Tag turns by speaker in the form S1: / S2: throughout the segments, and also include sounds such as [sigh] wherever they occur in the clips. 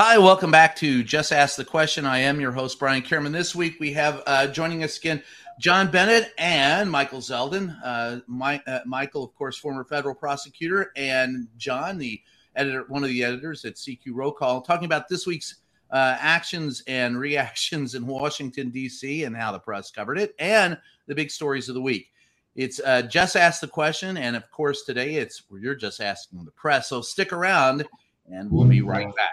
S1: Hi, welcome back to Just Ask the Question. I am your host, Brian Karem. This week we have uh, joining us again John Bennett and Michael Zeldin. Uh, My, uh, Michael, of course, former federal prosecutor, and John, the editor, one of the editors at CQ Roll Call, talking about this week's uh, actions and [laughs] reactions in Washington, D.C., and how the press covered it, and the big stories of the week. It's uh, Just Ask the Question, and of course, today it's where you're just asking the press. So stick around, and we'll be right back.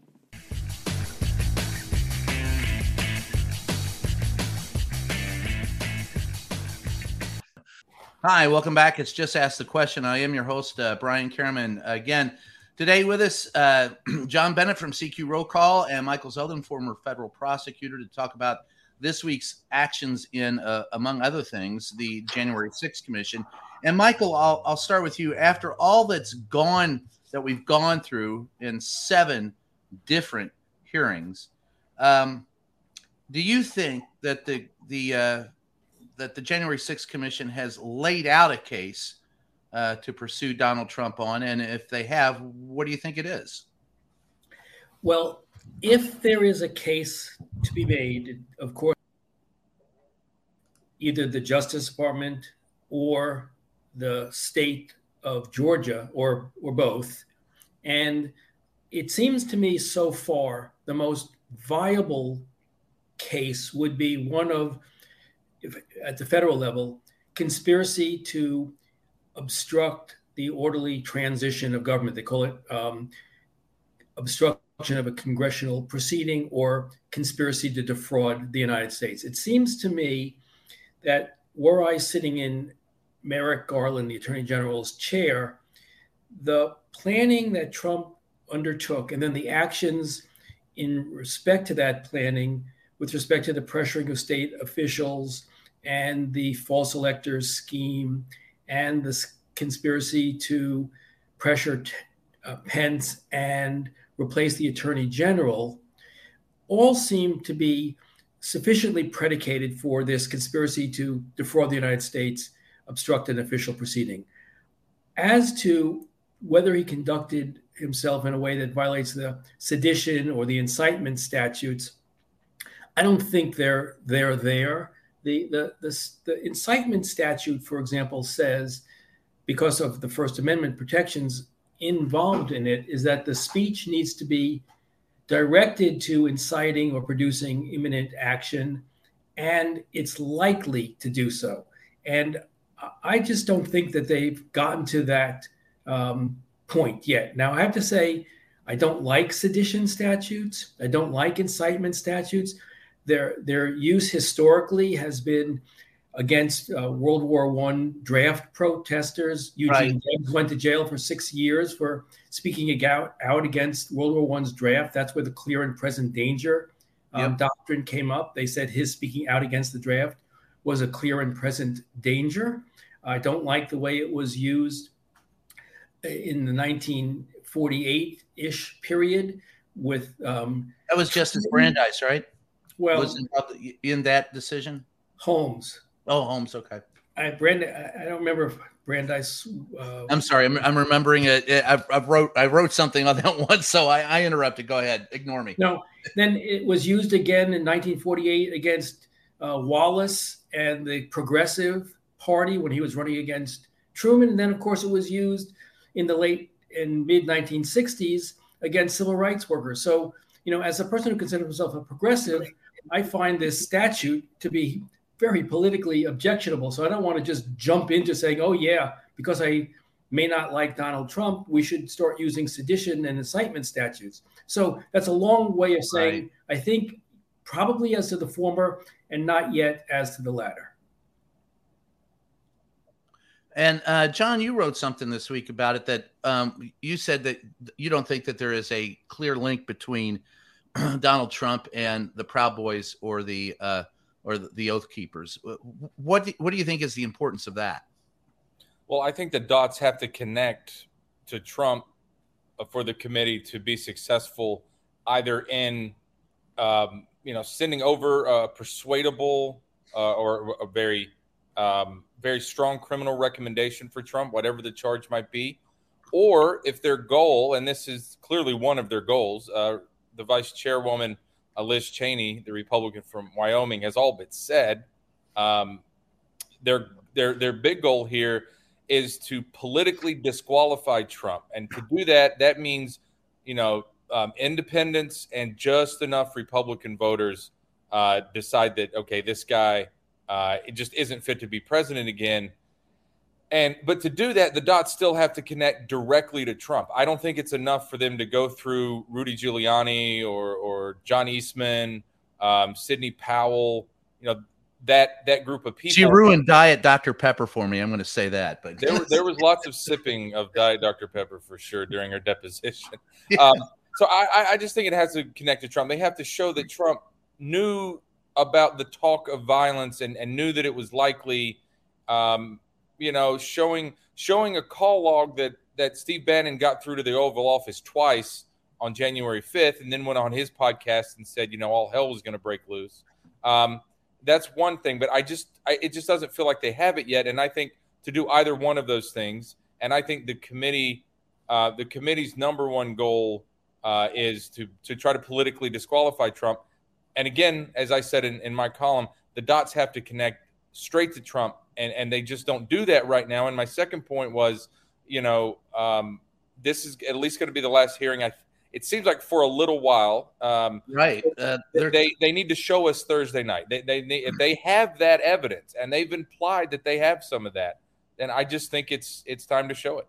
S1: Hi, welcome back. It's Just Ask the Question. I am your host, uh, Brian Karem. Again, today with us, uh, [clears throat] John Bennett from CQ Roll Call and Michael Zeldin, former federal prosecutor, to talk about this week's actions in, uh, among other things, the January 6th Commission. And Michael, I'll, I'll start with you. After all that's gone, that we've gone through in seven different hearings, um, do you think that the the uh, that the January 6th Commission has laid out a case uh, to pursue Donald Trump on? And if they have, what do you think it is?
S2: Well, if there is a case to be made, of course, either the Justice Department or the state of Georgia or or both. And it seems to me so far the most viable case would be one of if, at the federal level, conspiracy to obstruct the orderly transition of government. They call it um, obstruction of a congressional proceeding or conspiracy to defraud the United States. It seems to me that were I sitting in Merrick Garland, the Attorney General's chair, the planning that Trump undertook and then the actions in respect to that planning with respect to the pressuring of state officials and the false electors scheme and the conspiracy to pressure uh, Pence and replace the attorney general all seem to be sufficiently predicated for this conspiracy to defraud the United States, obstruct an official proceeding. As to whether he conducted himself in a way that violates the sedition or the incitement statutes, I don't think they're they're there the, the, the, the incitement statute, for example, says because of the First Amendment protections involved in it, is that the speech needs to be directed to inciting or producing imminent action, and it's likely to do so. And I just don't think that they've gotten to that um, point yet. Now, I have to say, I don't like sedition statutes. I don't like incitement statutes. Their their use historically has been against uh, World War One draft protesters. Eugene right. Debs went to jail for six years for speaking out, out against World War One's draft. That's where the clear and present danger um, yep. doctrine came up. They said his speaking out against the draft was a clear and present danger. I don't like the way it was used in the 1948 ish period with. Um,
S1: that was Justice Brandeis, right?
S2: Well,
S1: was in that decision?
S2: Holmes.
S1: Oh, Holmes. Okay.
S2: I Brand. I don't remember Brandeis. Uh,
S1: I'm sorry. I'm, I'm remembering it. I, I, wrote I wrote something on [laughs] that one, so I, I interrupted. Go ahead. Ignore me.
S2: No. Then it was used again in 1948 against uh, Wallace and the Progressive Party when he was running against Truman. And then, of course, it was used in the late and mid 1960s against civil rights workers. So, you know, as a person who considers himself a progressive, I find this statute to be very politically objectionable. So I don't want to just jump into saying, oh, yeah, because I may not like Donald Trump, we should start using sedition and incitement statutes. So that's a long way of saying, right. I think probably as to the former and not yet as to the latter.
S1: And uh, John, you wrote something this week about it that um, you said that you don't think that there is a clear link between [clears throat] Donald Trump and the Proud Boys or the uh, or the, Oath Keepers. What do, what do you think is the importance of that?
S3: Well, I think the dots have to connect to Trump uh, for the committee to be successful, either in um, you know sending over a persuadable uh, or a very um, very strong criminal recommendation for Trump, whatever the charge might be, or if their goal, and this is clearly one of their goals, uh, the vice chairwoman uh, Liz Cheney, the Republican from Wyoming, has all but said um, their their their big goal here is to politically disqualify Trump, and to do that, that means you know um, independents and just enough Republican voters uh, decide that okay, this guy uh, it just isn't fit to be president again. And but to do that, the dots still have to connect directly to Trump. I don't think it's enough for them to go through Rudy Giuliani or or John Eastman, um, Sidney Powell. You know that that group of people.
S1: She ruined Diet Dr Pepper for me. I'm going to say that, but
S3: there, there was lots of sipping of Diet Dr Pepper for sure during her deposition. [laughs] Um, so I, I just think it has to connect to Trump. They have to show that Trump knew about the talk of violence and, and knew that it was likely, um, you know, showing showing a call log that that Steve Bannon got through to the Oval Office twice on January 5th, and then went on his podcast and said, you know, all hell was going to break loose. Um, that's one thing, but I just I, it just doesn't feel like they have it yet, and I think to do either one of those things, and I think the committee, uh, the committee's number one goal uh, is to to try to politically disqualify Trump and again, as I said in, in my column, the dots have to connect straight to Trump, and, and they just don't do that right now. And my second point was, you know, um, this is at least going to be the last hearing. I, it seems like for a little while, um,
S1: right? Uh,
S3: they they need to show us Thursday night. They they if they have that evidence, and they've implied that they have some of that, then I just think it's it's time to show it.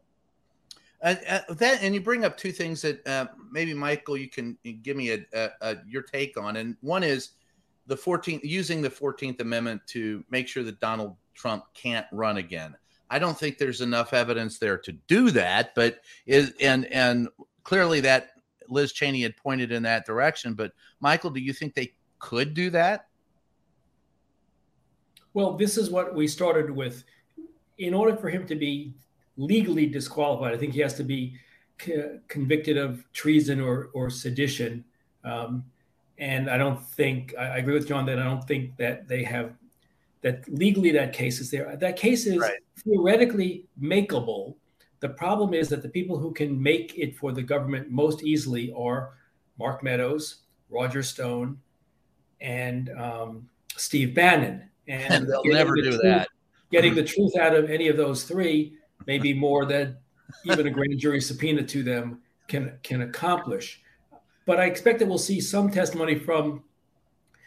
S1: Uh, uh, that and you bring up two things that uh, maybe Michael you can give me a, a, a, your take on, and one is the 14th using the 14th Amendment to make sure that Donald Trump can't run again. I don't think there's enough evidence there to do that, but is and and clearly that Liz Cheney had pointed in that direction. But Michael, do you think they could do that?
S2: Well, this is what we started with. In order for him to be legally disqualified. I think he has to be convicted of treason or, or sedition. Um, and I don't think I, I, agree with John that I don't think that they have that legally that case is there. That case is right. theoretically makeable. The problem is that the people who can make it for the government most easily are Mark Meadows, Roger Stone, and um, Steve Bannon.
S1: And [laughs] they'll never the do truth, that.
S2: Getting the [laughs] truth out of any of those three may be more than even a grand jury subpoena to them can can accomplish. But I expect that we'll see some testimony from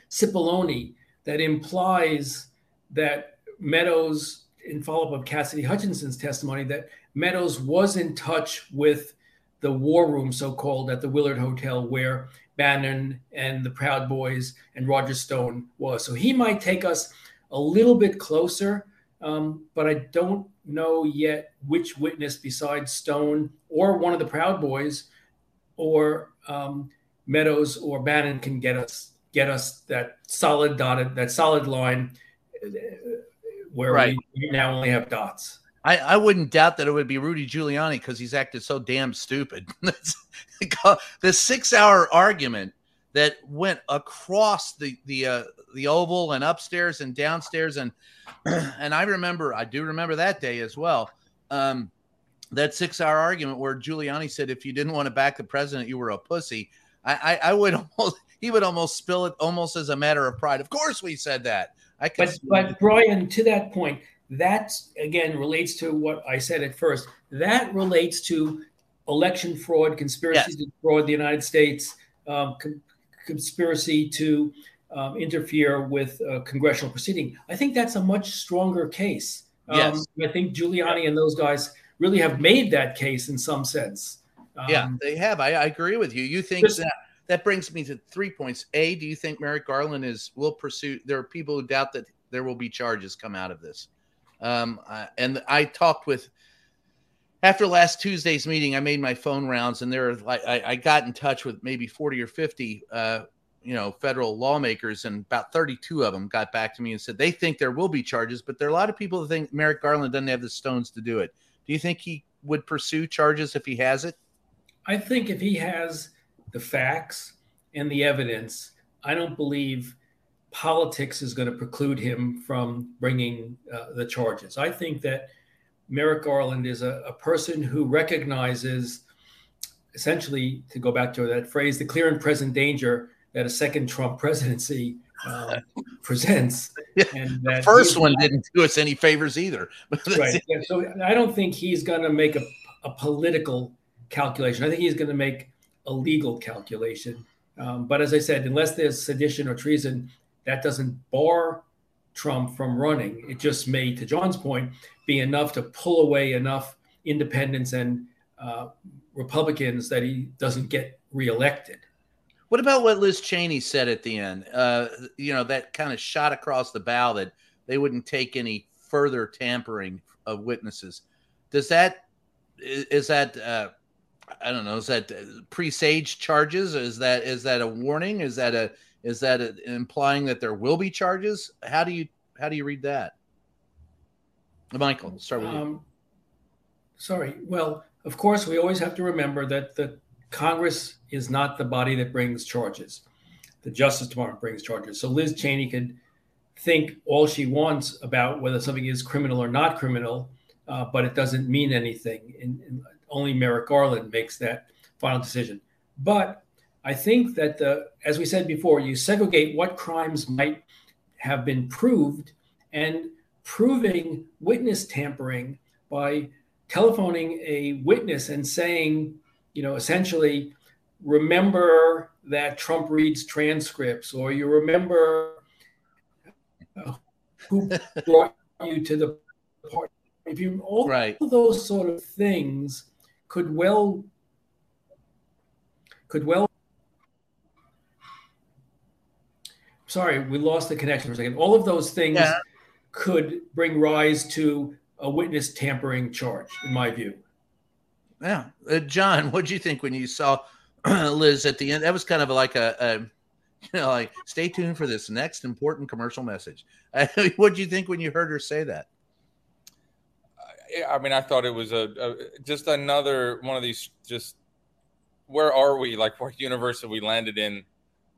S2: Cipollone that implies that Meadows, in follow up of Cassidy Hutchinson's testimony, that Meadows was in touch with the war room, so called, at the Willard Hotel where Bannon and the Proud Boys and Roger Stone was. So he might take us a little bit closer, um, but I don't know yet which witness besides Stone or one of the Proud Boys or um, Meadows or Bannon can get us get us that solid dotted, that solid line where
S1: Right.
S2: we now only have dots.
S1: I, I wouldn't doubt that it would be Rudy Giuliani because he's acted so damn stupid. [laughs] the six hour argument that went across the the uh, the oval and upstairs and downstairs and [clears throat] and I remember I do remember that day as well. Um, that six hour argument where Giuliani said if you didn't want to back the president, you were a pussy. I, I, I would [laughs] almost he would almost spill it almost as a matter of pride. Of course, we said that. I could
S2: But but Brian, to that point, that again relates to what I said at first. That relates to election fraud, conspiracy to fraud the United States, um, con- conspiracy to um, interfere with uh, congressional proceeding. I think that's a much stronger case. Um,
S1: Yes.
S2: I think Giuliani and those guys really have made that case in some sense. Um,
S1: yeah, they have. I, I agree with you. You think
S2: Just-
S1: that that brings me to three points. A, do you think Merrick Garland is will pursue? There are people who doubt that there will be charges come out of this. Um, uh, and I talked with after last Tuesday's meeting. I made my phone rounds, and there, are like, I, I got in touch with maybe forty or fifty, uh, you know, federal lawmakers, and about thirty-two of them got back to me and said they think there will be charges, but there are a lot of people that think Merrick Garland doesn't have the stones to do it. Do you think he would pursue charges if he has it?
S2: I think if he has the facts and the evidence, I don't believe politics is going to preclude him from bringing uh, the charges. I think that Merrick Garland is a, a person who recognizes, essentially, to go back to that phrase, the clear and present danger that a second Trump presidency um, [laughs] presents. And
S1: The first one didn't do us any favors either. [laughs]
S2: right. Yeah, so I don't think he's going to make a, a political calculation. I think he's going to make a legal calculation. Um, but as I said, unless there's sedition or treason, that doesn't bar Trump from running. It just may, to John's point, be enough to pull away enough independents and uh, Republicans that he doesn't get reelected.
S1: What about what Liz Cheney said at the end? Uh, you know, that kind of shot across the bow that they wouldn't take any further tampering of witnesses. Does that is, that uh, I don't know? Is that uh, presage charges? Is that is that a warning? Is that a is that a, implying that there will be charges? How do you how do you read that? Michael, start with you.
S2: Um, sorry. Well, of course, we always have to remember that the Congress is not the body that brings charges. The Justice Department brings charges. So Liz Cheney could think all she wants about whether something is criminal or not criminal, uh, but it doesn't mean anything. And only Merrick Garland makes that final decision. But I think that the, as we said before, you segregate what crimes might have been proved and proving witness tampering by telephoning a witness and saying, you know, essentially, remember that Trump reads transcripts, or you remember uh, who [laughs] brought you to the party. If you all
S1: Right.
S2: those sort of things could well could well sorry we lost the connection for a second all of those things
S1: Yeah.
S2: could bring rise to a witness tampering charge in my view
S1: Yeah, uh, John, what do you think when you saw [clears throat] Liz at the end? That was kind of like a, a you know, like stay tuned for this next important commercial message. [laughs] what do you think when you heard her say that?
S3: I mean, I thought it was a, a just another one of these. Just where are we? Like, what universe have we landed in?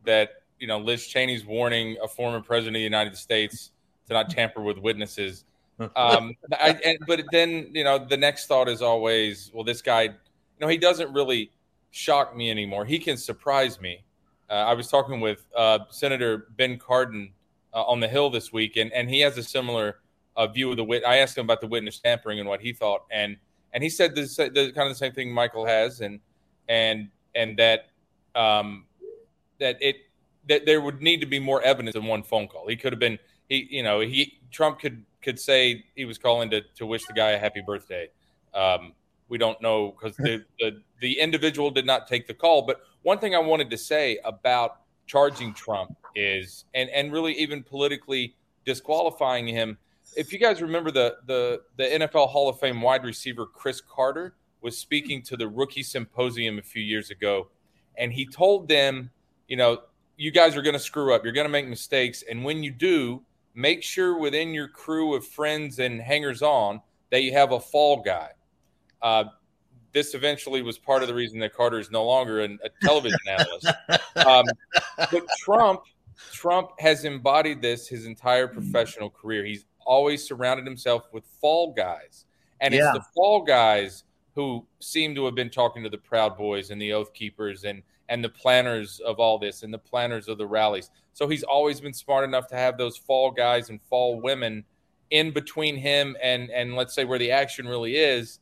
S3: That you know, Liz Cheney's warning a former president of the United States to not tamper with witnesses. [laughs] Um, I, and, but then you know, the next thought is always, well, this guy, you know, he doesn't really shock me anymore. He can surprise me. Uh, I was talking with uh, Senator Ben Cardin uh, on the Hill this week, and, and he has a similar uh, view of the wit. I asked him about the witness tampering and what he thought, and and he said the, the kind of the same thing Michael has, and and and that um, that it that there would need to be more evidence than one phone call. He could have been he you know he Trump could could say he was calling to to wish the guy a happy birthday. Um, we don't know because the, the the individual did not take the call. But one thing I wanted to say about charging Trump is and and really even politically disqualifying him. If you guys remember the the the NFL Hall of Fame wide receiver Cris Carter was speaking to the rookie symposium a few years ago, and he told them, you know, you guys are going to screw up. You're going to make mistakes. And when you do, make sure within your crew of friends and hangers on that you have a fall guy. Uh, this eventually was part of the reason that Carter is no longer an, a television [laughs] analyst. Um, but Trump, Trump has embodied this his entire professional career. He's always surrounded himself with fall guys, and yeah. it's the fall guys who seem to have been talking to the Proud Boys and the Oath Keepers and and the planners of all this and the planners of the rallies. So he's always been smart enough to have those fall guys and fall women in between him and and let's say where the action really is.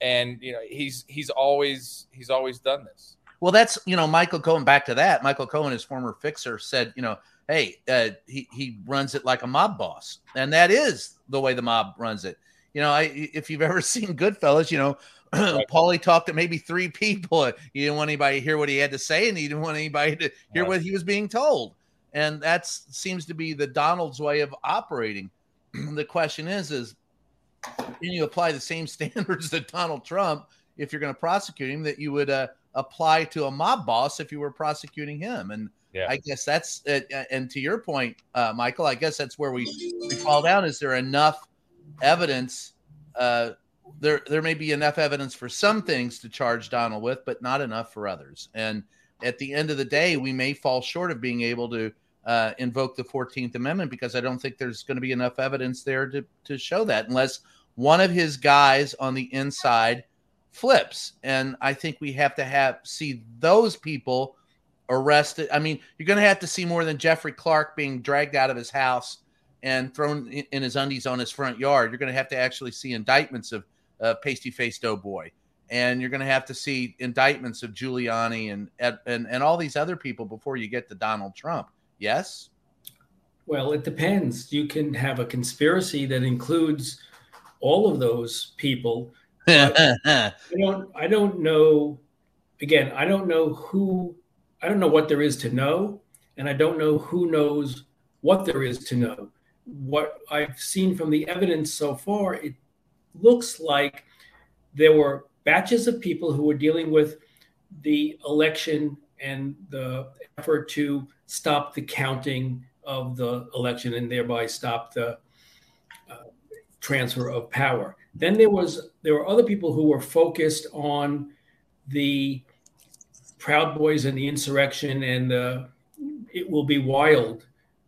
S3: And you know he's he's always he's always done this.
S1: Well, that's you know Michael Cohen. Back to that, Michael Cohen, his former fixer, said you know, hey, uh, he he runs it like a mob boss, and that is the way the mob runs it. You know, I, if you've ever [laughs] seen Goodfellas, you know, [clears throat] Paulie talked to maybe three [laughs] people. He didn't want anybody to hear what he had to say, and he didn't want anybody to hear what he was being told. And that seems to be the Donald's way of operating. [clears throat] the question is, is can you apply the same [laughs] standards that Donald Trump, if you're going to prosecute him, that you would uh, apply to a mob boss if you were prosecuting him? And yeah. I guess that's uh, and to your point, uh, Michael, I guess that's where we, we fall down. Is there enough evidence uh, there there may be enough evidence for some things to charge Donald with, but not enough for others. And at the end of the day, we may fall short of being able to uh, invoke the Fourteenth Amendment because I don't think there's going to be enough evidence there to to show that, unless one of his guys on the inside flips. And I think we have to have see those people arrested. I mean, you're going to have to see more than Jeffrey Clark being dragged out of his house and thrown in his undies on his front yard. You're going to have to actually see indictments of uh, pasty faced doughboy. And you're going to have to see indictments of Giuliani and, and and all these other people before you get to Donald Trump. Yes.
S2: Well, it depends. You can have a conspiracy that includes all of those people. [laughs] I don't. I don't know. Again, I don't know who. I don't know what there is to know, and I don't know who knows what there is to know. What I've seen from the evidence so far, it looks like there were batches of people who were dealing with the election and the effort to stop the counting of the election and thereby stop the uh, transfer of power. Then there was there were other people who were focused on the Proud Boys and the insurrection and the it will be wild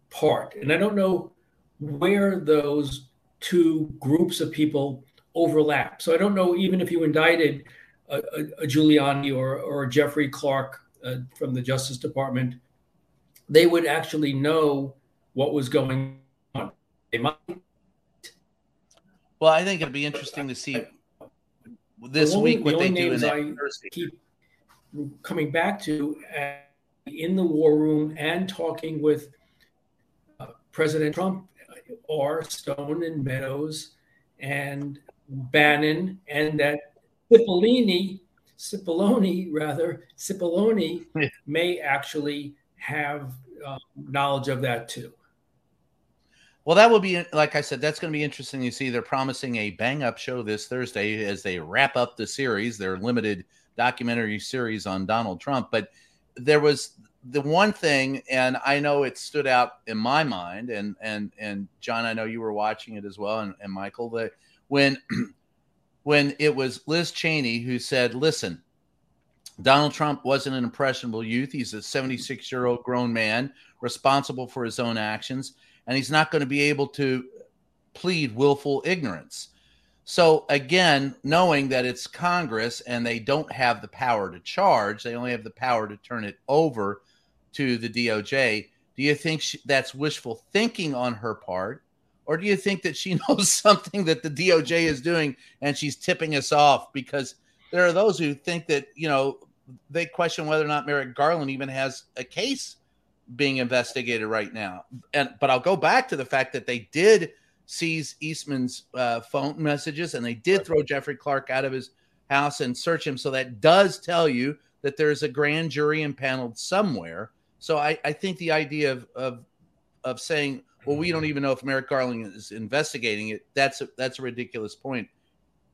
S2: part. And I don't know where those two groups of people overlap. So I don't know even if you indicted a, a, a Giuliani or, or a Jeffrey Clark uh, from the Justice Department, they would actually know what was going on. They might.
S1: Well, I think it'd be interesting to see this only, week what the they do in that I keep
S2: coming back to uh, in the war room and talking with uh, President Trump are Stone and Meadows and Bannon and that Cipollini, Cipollone rather, Cipollone yeah. may actually have uh, knowledge of that too.
S1: Well, that will be like I said. That's going to be interesting You see. They're promising a bang up show this Thursday as they wrap up the series, They're limited documentary series on Donald Trump. But there was the one thing, and I know it stood out in my mind, and and and John, I know you were watching it as well, and, and Michael that when [clears throat] when it was Liz Cheney who said, "Listen, Donald Trump wasn't an impressionable youth. He's a 76 year old grown man responsible for his own actions, and he's not going to be able to plead willful ignorance." So, again, knowing that it's Congress and they don't have the power to charge, they only have the power to turn it over to the DOJ. Do you think she, that's wishful thinking on her part? Or do you think that she [laughs] knows something that the DOJ is doing and she's tipping us off? Because there are those who think that, you know, they question whether or not Merrick Garland even has a case being investigated right now. And but I'll go back to the fact that they did seize Eastman's uh, phone messages and they did throw Jeffrey Clark out of his house and search him. So that does tell you that there's a grand jury impaneled somewhere. So I, I think the idea of, of of saying, well, we don't even know if Merrick Garland is investigating it. That's a, that's a ridiculous point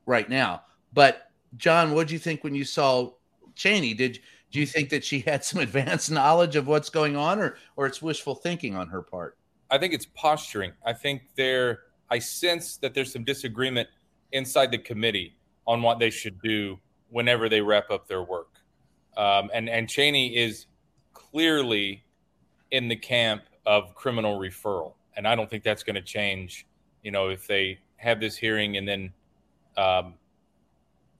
S1: right now. But John, what do you think when you saw Cheney? Did do you think that she had some [laughs] advanced knowledge of what's going on, or or it's wishful thinking on her part?
S3: I think it's posturing. I think there. I sense that there's some disagreement inside the committee on what they should do whenever they wrap up their work. Um, and and Cheney is clearly in the camp of criminal referral, and I don't think that's going to change. You know, if they have this hearing and then, um,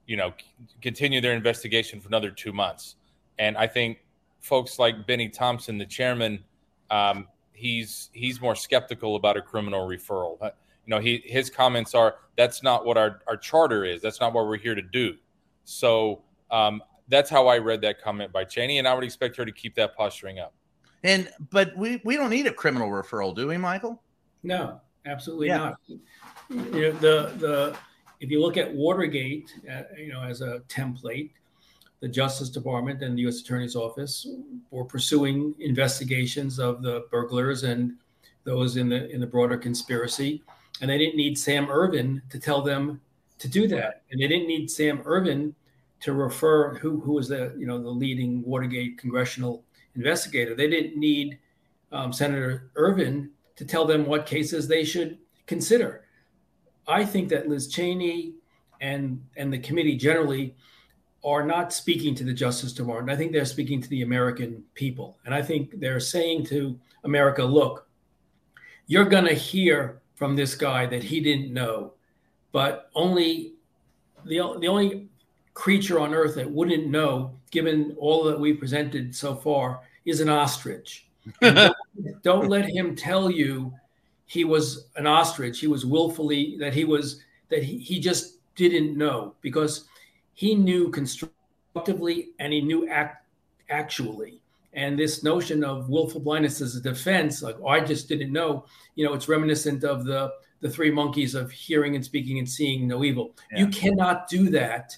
S3: you know, continue their investigation for another two months, and I think folks like Bennie Thompson, the chairman, um, he's he's more skeptical about a criminal referral. You know, he his comments are that's not what our our charter is. That's not what we're here to do. So um, that's how I read that comment by Cheney, and I would expect her to keep that posturing up.
S1: And but we we don't need a criminal referral, do we, Michael?
S2: No, absolutely
S1: Yeah.
S2: not. You know, the the if you look at Watergate, uh, you know, as a template, the Justice Department and the U.S. Attorney's Office were pursuing investigations of the burglars and those in the in the broader conspiracy, and they didn't need Sam Ervin to tell them to do that, and they didn't need Sam Ervin to refer who who was the you know the leading Watergate congressional investigator. They didn't need um, Senator Ervin to tell them what cases they should consider. I think that Liz Cheney and and the committee generally are not speaking to the Justice Department. I think they're speaking to the American people, and I think they're saying to America, "Look, you're going to hear from this guy that he didn't know, but only the the only creature on earth that wouldn't know, given all that we presented so far, is an ostrich. [laughs] Don't, don't let him tell you he was an ostrich. He was willfully that he was that he, he just didn't know because he knew constructively and he knew act actually. And this notion of willful blindness as a defense, like oh, I just didn't know, you know, it's reminiscent of the the three monkeys of hearing and speaking and seeing no evil. You cannot do that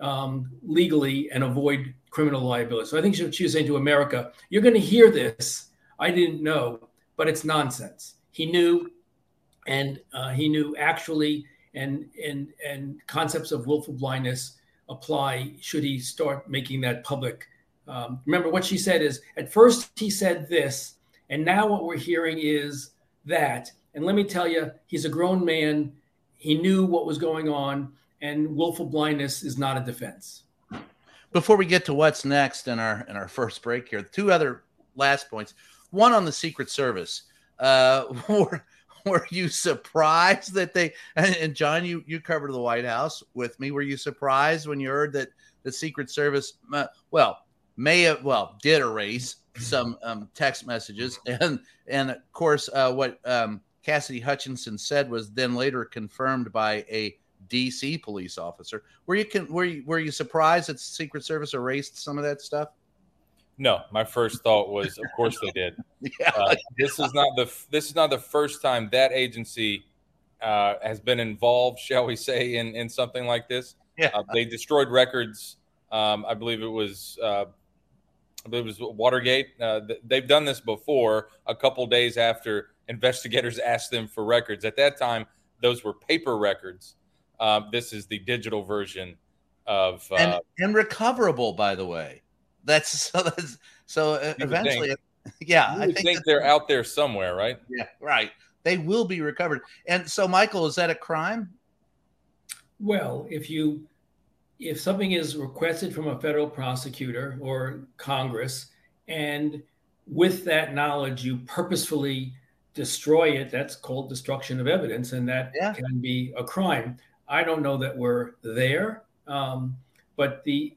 S2: um, legally and avoid criminal liability. So I think she, she was saying to America, "You're going to hear this. I didn't know, but it's nonsense." He knew, and uh, he knew actually, and and and concepts of willful blindness apply should he start making that public. Um, remember what she said is at first he said this, and now what we're hearing is that. And let me tell you, he's a grown man. He knew what was going on, and willful blindness is not a defense.
S1: Before we get to what's next in our in our first break here, two other last points. One on the Secret Service. Uh, [laughs] were, were you surprised that they and, and John, you you covered the White House with me. Were you surprised when you heard that the Secret Service, uh, well, may have well did erase some um, text messages, [laughs] and and of course, uh, what um, Cassidy Hutchinson said was then later confirmed by a DC police officer. Were you can were you were you surprised that the Secret Service erased some of that stuff?
S3: No, my first thought was, of course they did. [laughs]
S1: Yeah.
S3: Uh, this is not the this is not the first time that agency uh, has been involved, shall we say, in in something like this.
S1: Yeah.
S3: Uh, they destroyed records. Um, I believe it was uh, it was Watergate. Uh, th- they've done this before. A couple days after investigators [laughs] asked them for records. At that time, those were paper records. Um, this is the digital version of. Uh,
S1: and, and recoverable, by the way. That's [laughs] so. That's so. uh,
S3: You would
S1: eventually,
S3: think. [laughs]
S1: yeah, I think,
S3: think they're out there somewhere, right?
S1: Yeah, right. They will be recovered. And so, Michael, is that a crime?
S2: Well, if you if something is requested from a federal prosecutor or Congress, and with that knowledge you purposefully destroy it, that's called destruction of evidence, and that can be a crime. I don't know that we're there, um, but the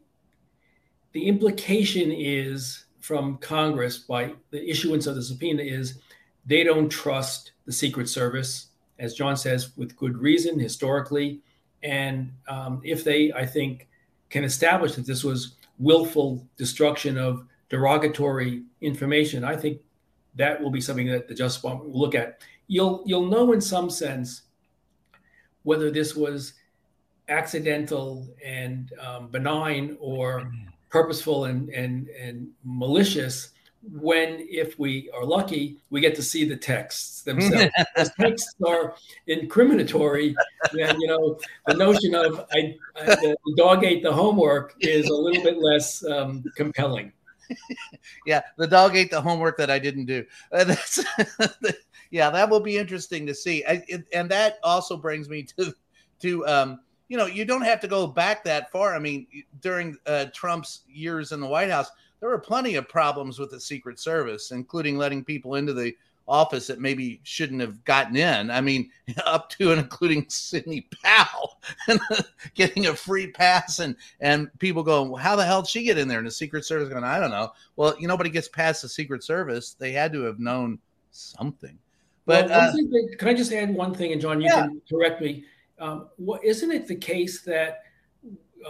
S2: the implication is from Congress by the issuance of the subpoena is they don't trust the Secret Service, as John says, with good reason historically. And um, if they, I think, can establish that this was willful destruction of derogatory information, I think that will be something that the Justice Department will look at. You'll you'll know in some sense whether this was accidental and um, benign or purposeful and, and and malicious when, if we are lucky, we get to see the texts themselves. [laughs] the texts are incriminatory. And, you know, the notion of I, I, the dog ate the homework is a little bit less um, compelling.
S1: yeah, the dog ate the homework that I didn't do. Uh, [laughs] yeah, that will be interesting to see. I, it, and that also brings me to, to, um, you know, you don't have to go back that far. I mean, during uh, Trump's years in the White House, there were plenty of problems with the Secret Service, including letting people into the office that maybe shouldn't have gotten in. I mean, [laughs] up to and including Sidney Powell [laughs] getting a free pass, and and people going, well, "How the hell did she get in there?" And the Secret Service going, "I don't know." Well, you nobody gets past the Secret Service. They had to have known something. But
S2: well, uh, that, can I just add one thing, and John, you yeah. can correct me. Um, what, isn't it the case that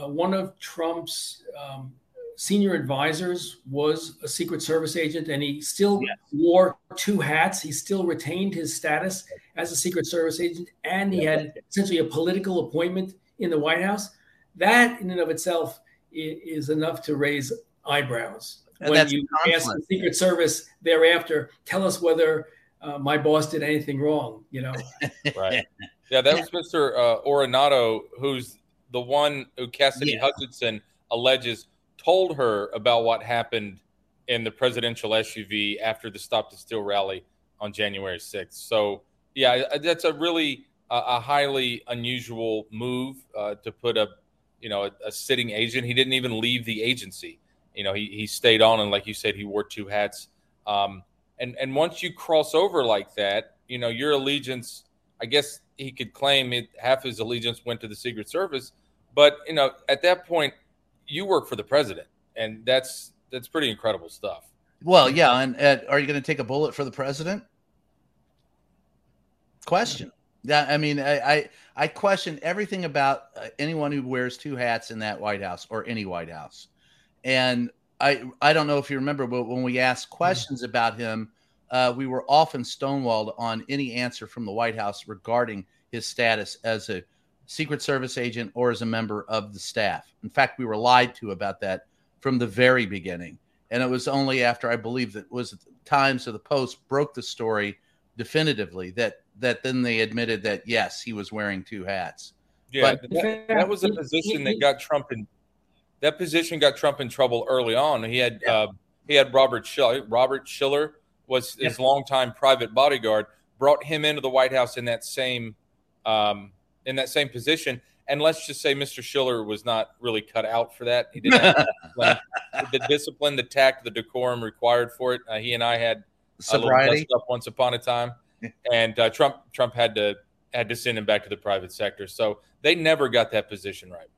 S2: uh, one of Trump's um, senior advisors was a Secret Service agent, and he still yes. wore two hats. He still retained his status as a Secret Service agent, and he had essentially a political appointment in the White House. That, in and of itself, is enough to raise eyebrows. And when you ask the Secret Service thereafter, tell us whether uh, my boss did anything wrong. You know, [laughs]
S3: right? Yeah, that was Mr. Uh, Ornato, who's the one who Cassidy yeah. Hutchinson alleges told her about what happened in the presidential SUV after the Stop the Steal rally on January 6th. So, yeah, that's a really uh, a highly unusual move uh, to put a you know a, a, sitting agent. He didn't even leave the agency. You know, he he stayed on, and like you said, he wore two hats. Um, and and once you cross over like that, you know, your allegiance. I guess he could claim it, half his allegiance went to the Secret Service, but you know, at that point, you work for the president, and that's that's pretty incredible stuff.
S1: Well, yeah, and are you going to take a bullet for the president? Question. Yeah, I mean, I I, I question everything about uh, anyone who wears two hats in that White House or any White House, and I I don't know if you remember, but when we asked questions mm-hmm. about him, uh, we were often stonewalled on any answer from the White House regarding his status as a Secret Service agent or as a member of the staff. In fact, we were lied to about that from the very beginning. And it was only after I believe that was Times or the Post broke the story definitively that that then they admitted that yes, he was wearing two hats.
S3: Yeah, but that, that was a position that got Trump in that position got Trump in trouble early on. He had yeah. uh, he had Robert Schiller. Robert Schiller was his yeah. longtime private bodyguard. Brought him into the White House in that same um, in that same position. And let's just say Mr. Schiller was not really cut out for that. He didn't have [laughs] the, the discipline, the tact, the decorum required for it. Uh, he and I had
S1: sobriety
S3: up once upon a time, [laughs] and uh, Trump Trump had to had to send him back to the private sector. So they never got that position right.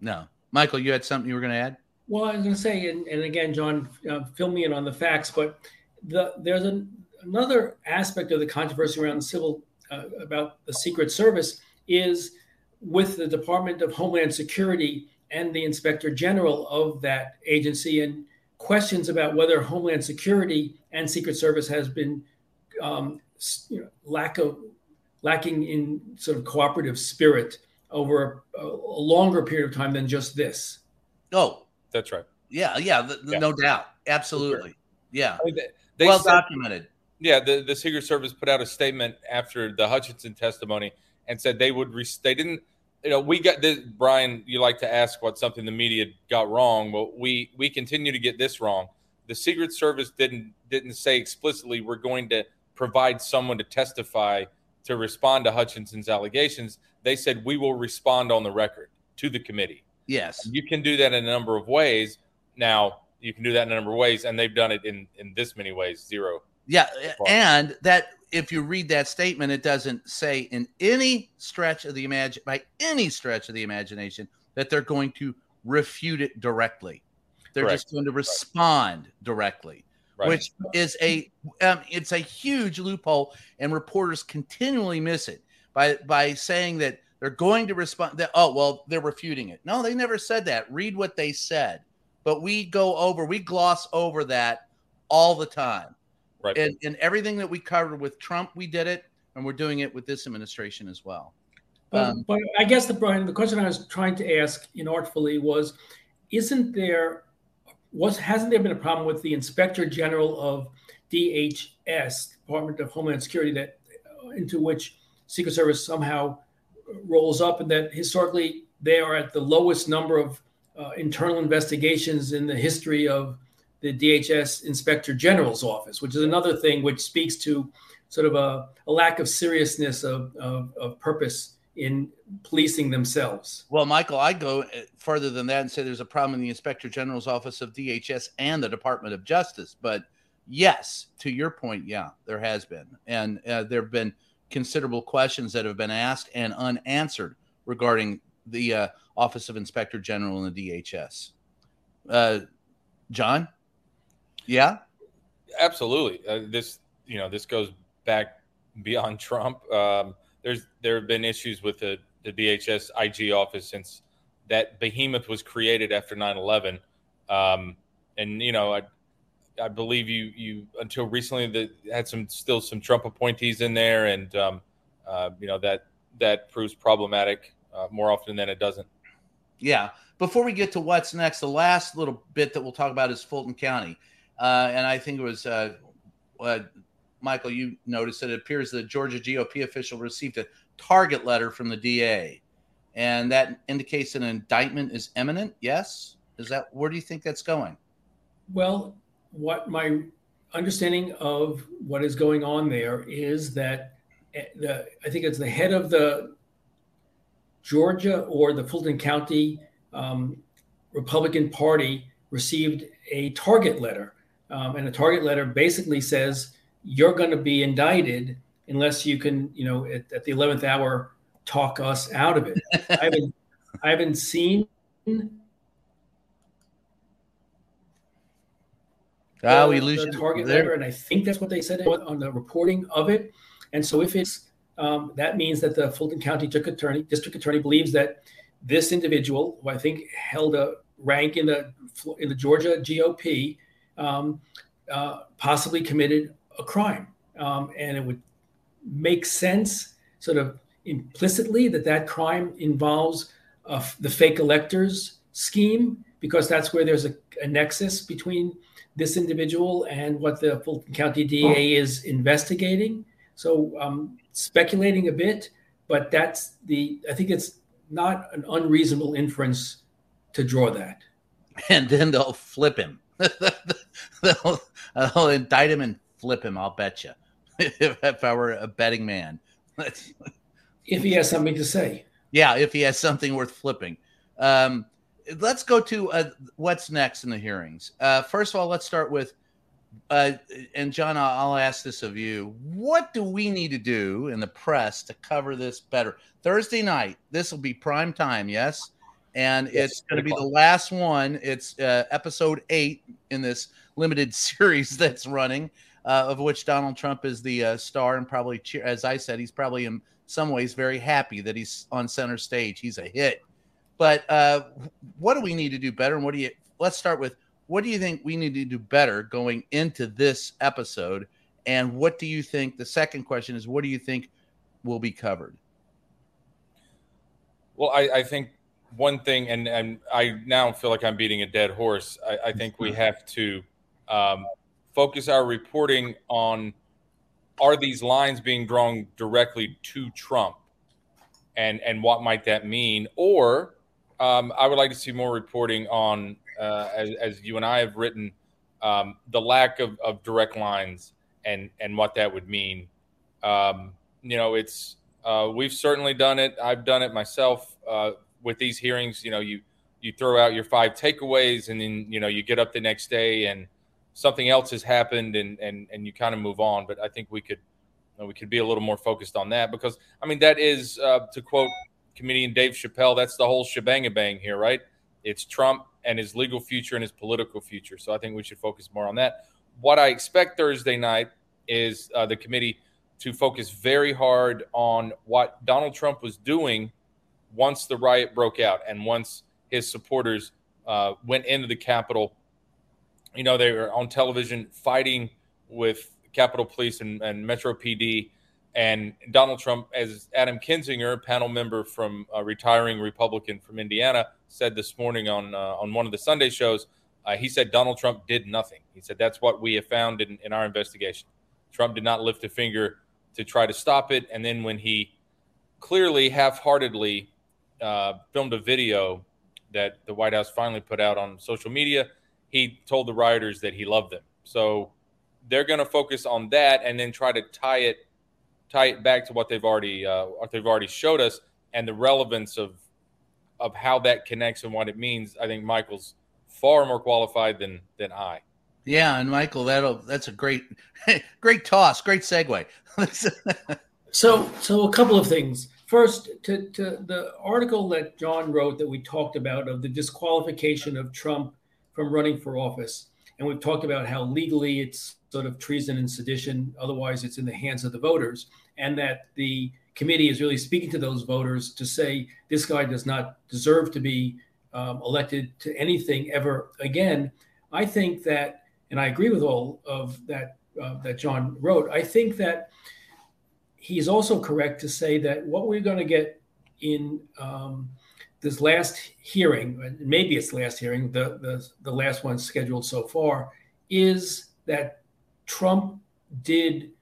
S1: No, Michael, you had something you were going to add.
S2: Well, I was going to say, and, and again, John, uh, fill me in on the facts, but the, there's an, another aspect of the controversy around the civil uh, about the Secret Service is with the Department of Homeland Security and the Inspector General of that agency, and questions about whether Homeland Security and Secret Service has been um, you know, lack of lacking in sort of cooperative spirit over a, a, longer period of time than just this.
S1: Oh,
S3: that's right.
S1: Yeah, yeah, the, yeah. no doubt, absolutely. Sure. Yeah, I mean, they, they well said, documented.
S3: Yeah, the, the Secret Service put out a statement after the Hutchinson testimony and said they would. Re- they didn't. You know, we got this. Brian, you like to ask what something the media got wrong. Well, we we continue to get this wrong. The Secret Service didn't didn't say explicitly we're going to provide someone to testify to respond to Hutchinson's allegations. They said we will respond on the record to the committee.
S1: Yes,
S3: you can do that in a number of ways. Now you can do that in a number of ways, and they've done it in in this many ways. Zero.
S1: Yeah, and that if you read that statement, it doesn't say in any stretch of the imagine by any stretch of the imagination that they're going to refute it directly. They're Correct. just going to respond right. directly, right. which is a um, it's a huge loophole, and reporters continually miss it by by saying that they're going to respond. That oh well, they're refuting it. No, they never said that. Read what they said, but we go over, we gloss over that all the time. Right. And, and everything that we covered with Trump, we did it, and we're doing it with this administration as well.
S2: But, um, but I guess the Brian, the question I was trying to ask inartfully was, isn't there was hasn't there been a problem with the Inspector General of DHS, Department of Homeland Security, that uh, into which Secret Service somehow rolls up, and that historically they are at the lowest number of uh, internal investigations in the history of the DHS Inspector General's office, which is another thing which speaks to sort of a, a lack of seriousness of, of, of, purpose in policing themselves.
S1: Well, Michael, I go uh, further than that and say there's a problem in the Inspector General's office of DHS and the Department of Justice. But yes, to your point, yeah, there has been. And uh, there have been considerable questions that have been asked and unanswered regarding the uh, Office of Inspector General and the DHS. Uh, John? Yeah,
S3: absolutely. Uh, this you know this goes back beyond [laughs] Trump. Um, there's there have been issues with the the DHS IG office since that behemoth was created after 9/11. Um, and you know, I I believe you you until recently that had some still some Trump appointees in there, and um, uh, you know that that proves problematic uh, more often than it doesn't.
S1: Yeah. Before we get to what's next, the last little bit that we'll talk about is Fulton County. Uh, and I think it was uh, uh, Michael. You noticed that it appears the Georgia GOP official received a target letter from the DA, and that indicates an indictment is imminent. Yes, is that where do you think that's going?
S2: Well, what my understanding of what is going on there is that eh, the, I think it's the head of the Georgia or the Fulton County um, Republican Party received a target letter um, and the target letter basically says you're going to be indicted unless you can, you know, at, at the 11th hour talk us out of it. [laughs] I haven't, I haven't seen.
S1: Ah, we lose
S2: the target there. letter, and I think that's what they said on the reporting of it. And so, if it's um, that means that the Fulton County District Attorney, District Attorney believes that this individual, who I think held a rank in the in the Georgia GOP, um, uh, possibly committed a crime. Um, and it would make sense, sort of implicitly, that that crime involves uh, the fake electors scheme, because that's where there's a, a nexus between this individual and what the Fulton County DA is investigating. So, um, speculating a bit, but that's the, I think it's not an unreasonable inference to draw that.
S1: And then they'll flip him. [laughs] they'll, they'll indict him and flip him. I'll bet you. [laughs] if, if I were a betting man,
S2: if he has something to say,
S1: yeah, if he has something worth flipping. Um, let's go to uh, what's next in the hearings. Uh, first of all, let's start with, uh, and John, I'll, I'll ask this of you. What do we need to do in the press to cover this better? Thursday night, this will be prime time, yes? And yes, it's going to be the last one. It's uh, episode eight in this limited [laughs] series that's running, uh, of which Donald Trump is the uh, star and probably, cheer- as I said, he's probably in some ways very happy that he's on center stage. He's a hit. But uh, what do we need to do better? And what do you? Let's start with what do you think we need to do better going into this episode? And what do you think? The second question is, what do you think will be covered?
S3: Well, I, I think one thing, and and I now feel like I'm beating a dead horse. I, I think we have to um, focus our reporting on are these lines being drawn directly to Trump, and and what might that mean? Or um, I would like to see more reporting on, uh, as, as you and I have written, um, the lack of, of direct lines and and what that would mean. Um, you know, it's uh, we've certainly done it. I've done it myself. Uh, with these hearings, you know, you you throw out your five takeaways, and then you know you get up the next day and something else has happened, and and and you kind of move on. But I think we could you know, we could be a little more focused on that because I mean that is uh, to quote comedian Dave Chappelle, that's the whole shebang bang here, right? It's Trump and his legal future and his political future. So I think we should focus more on that. What I expect Thursday night is uh, the committee to focus very hard on what Donald Trump was doing once the riot broke out and once his supporters uh, went into the Capitol. You know, they were on television fighting with Capitol Police and, and Metro PD. And Donald Trump, as Adam Kinzinger, a panel member from a retiring Republican from Indiana, said this morning on uh, on one of the Sunday shows, Uh, he said Donald Trump did nothing. He said that's what we have found in, in our investigation. Trump did not lift a finger to try to stop it. And then when he clearly half heartedly uh, filmed a video that the White House finally put out on social media, he told the rioters that he loved them. So they're going to focus on that and then try to tie it tie it back to what they've already uh, what they've already showed us and the relevance of of how that connects and what it means. I think Michael's far more qualified than than I.
S1: Yeah, and Michael, that'll that's a great [laughs] great toss, great segue. [laughs]
S2: so so a couple of things. First, to, to the article that John wrote that we talked about of the disqualification of Trump from running for office. And we've talked about how legally it's sort of treason and sedition, otherwise, it's in the hands of the voters, and that the committee is really speaking to those voters to say this guy does not deserve to be um, elected to anything ever again. I think that, and I agree with all of that uh, that John wrote. I think that he's also correct to say that what we're going to get in um, this last hearing, maybe it's last hearing, the, the, the last one scheduled so far, is that Trump did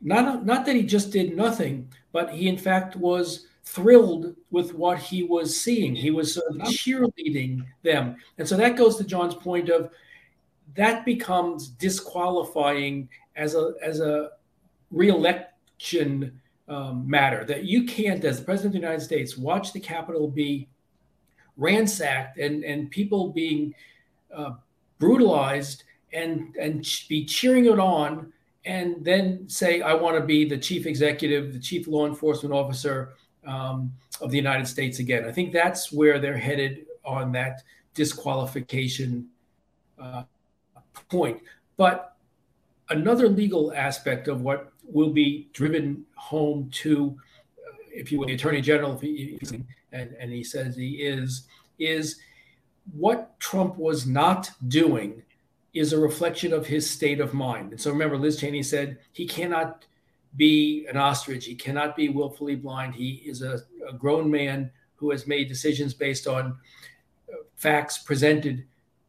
S2: not, not that he just did nothing, but he in fact was thrilled with what he was seeing. He was sort of cheerleading them. And so that goes to John's point of that becomes disqualifying as a as a reelection um, matter that you can't, as the president of the United States, watch the Capitol be ransacked and and people being uh, brutalized and and be cheering it on and then say I want to be the chief executive, the chief law enforcement officer um, of the United States again. I think that's where they're headed on that disqualification uh, point. But another legal aspect of what will be driven home to, if you will, the attorney general, if he, and, and he says he is, is what Trump was not doing is a reflection of his state of mind. And so remember, Liz Cheney said he cannot be an ostrich, he cannot be willfully blind. He is a, a grown man who has made decisions based on uh, facts presented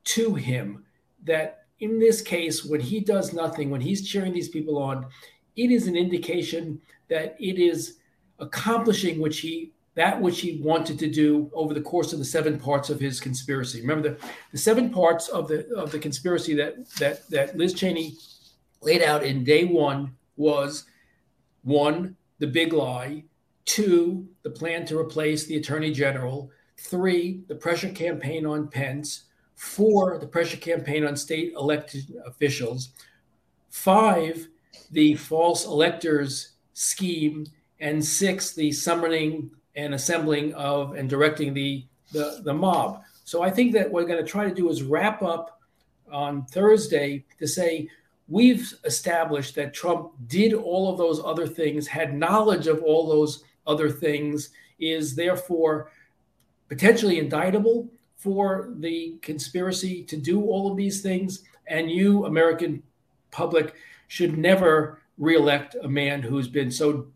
S2: to him. That in this case, when he does nothing, when he's cheering these people on, it is an indication that it is accomplishing which he that which he wanted to do over the course of the seven parts of his conspiracy. Remember the, the seven parts of the of the conspiracy that that that Liz Cheney laid out in day one was one, the big lie, two, the plan to replace the attorney general, three, the pressure campaign on Pence, four, the pressure campaign on state elected officials, five, the false electors scheme, and six, the summoning and assembling of and directing the, the, the mob. So I think that what we're going to try to do is wrap up on Thursday to say we've established that Trump did all of those other things, had knowledge of all those other things, is therefore potentially indictable for the conspiracy to do all of these things. And you, American public, should never reelect a man who's been so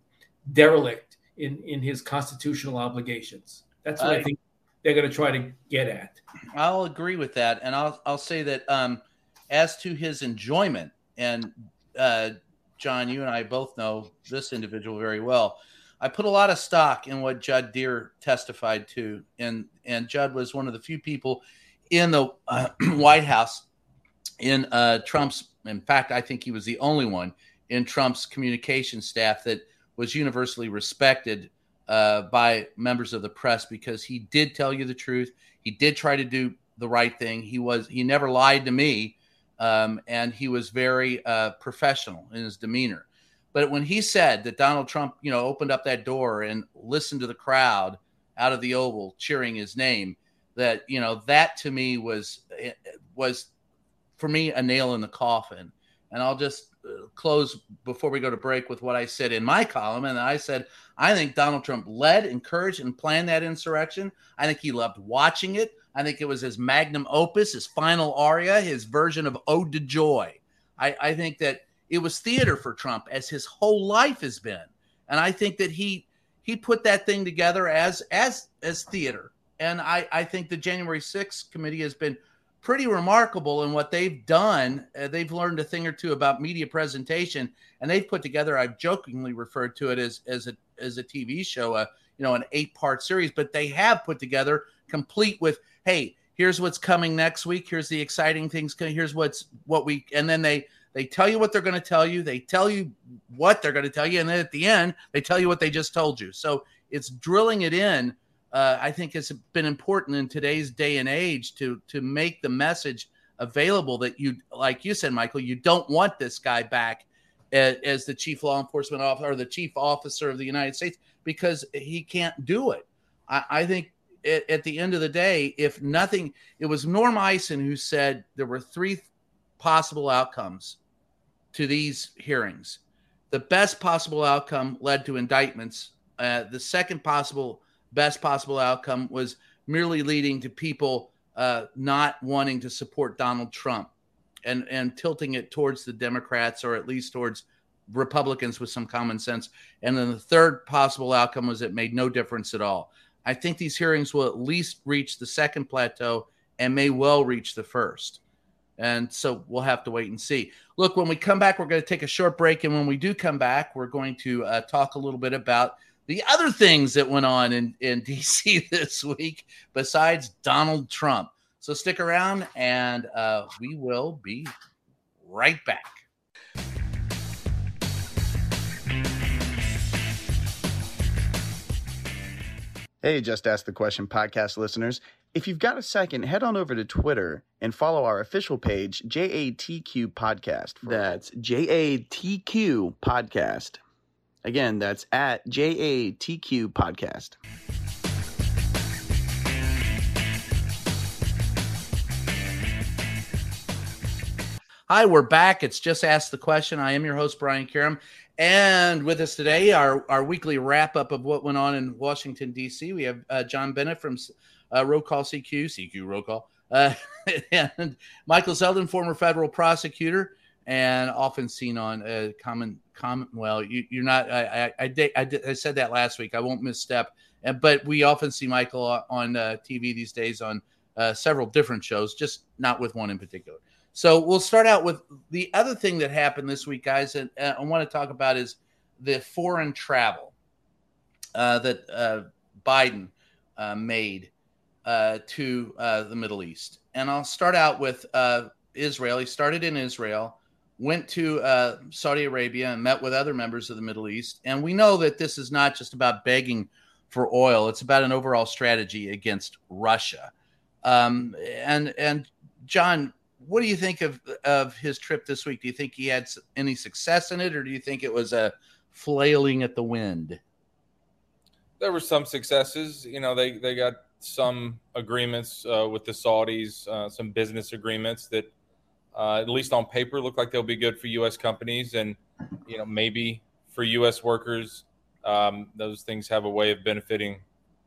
S2: derelict in, in his constitutional obligations. That's what I, I think they're going to try to get at.
S1: I'll agree with that. And I'll, I'll say that um, as to his enjoyment, and uh, John, you and I both know this individual very well. I put a lot of stock in what Judd Deere testified to, and and Judd was one of the few people in the uh, [clears throat] White House in uh, Trump's. In fact, I think he was the only one in Trump's communication staff that was universally respected uh, by members of the press because he did tell you the truth. He did try to do the right thing. He was he never lied to me, um, and he was very uh, professional in his demeanor. But when he said that Donald Trump, you know, opened up that door and listened to the crowd out of the Oval cheering his name, that you know that to me was eh, was for me a nail in the coffin. And I'll just uh, close before we go to break with what I said in my column. And I said I think Donald Trump led, encouraged, and planned that insurrection. I think he loved watching it. I think it was his magnum opus, his final aria, his version of Ode to Joy. I, I think that it was theater for Trump as his whole life has been. And I think that he he put that thing together as as as theater. And I, I think the January 6th committee has been pretty remarkable in what they've done. Uh, they've learned a thing or two about media presentation, and they've put together. I've jokingly referred to it as as a as a TV show, a you know an eight part series, but they have put together complete with hey, here's what's coming next week. Here's the exciting things. Here's what's what we and then they they tell you what they're going to tell you. They tell you what they're going to tell you, and then at the end they tell you what they just told you. So it's drilling it in uh, I think it's been important in today's day and age to to make the message available that you, like you said, Michael, you don't want this guy back as, as the chief law enforcement officer or the chief officer of the United States because he can't do it. I, I think at, at the end of the day, if nothing, it was Norm Eisen who said there were three possible outcomes to these hearings. The best possible outcome led to indictments. Uh, the second possible best possible outcome was merely leading to people uh, not wanting to support Donald Trump and and tilting it towards the Democrats or at least towards Republicans with some common sense. And then the third possible outcome was it made no difference at all. I think these hearings will at least reach the second plateau and may well reach the first. And so we'll have to wait and see. Look, when we come back, we're going to take a short break. And when we do come back, we're going to uh, talk a little bit about the other things that went on in, in [laughs] DC this week besides Donald Trump. So stick around and uh, we will be right back.
S4: Hey, Just Ask the Question podcast listeners. If you've got a second, head on over to Twitter and follow our official page, JATQ Podcast. That's JATQ Podcast. Again, that's at JATQ Podcast.
S1: Hi, we're back. It's Just Ask the Question. I am your host, Brian Karem. And with us today, our, our weekly wrap up of what went on in Washington, D.C., we have uh, John Bennett from uh, Roll Call CQ, CQ Roll Call, uh, [laughs] and Michael Zeldin, former federal prosecutor and often seen on uh, common common well you, are not I I, I, I, I, said that last week. I won't misstep but we often see michael on uh, tv these days on uh, several different shows just not with one in particular. So we'll start out with the other thing that happened this week guys and uh, i want to talk about is the foreign travel uh, that uh, biden made to the middle east. And i'll start out with israel. He started in israel went to uh, Saudi Arabia and met with other members of the Middle East. And we know that this is not just about begging for oil; it's about an overall strategy against Russia. Um, and and John, what do you think of of his trip this week? Do you think he had any success in it, or do you think it was a flailing at the wind?
S3: There were some successes. You know, they they got some agreements uh, with the Saudis, uh, some business agreements that uh, at least on paper, look like they'll be good for U.S. companies and you know maybe for U.S. workers. Um, those things have a way of benefiting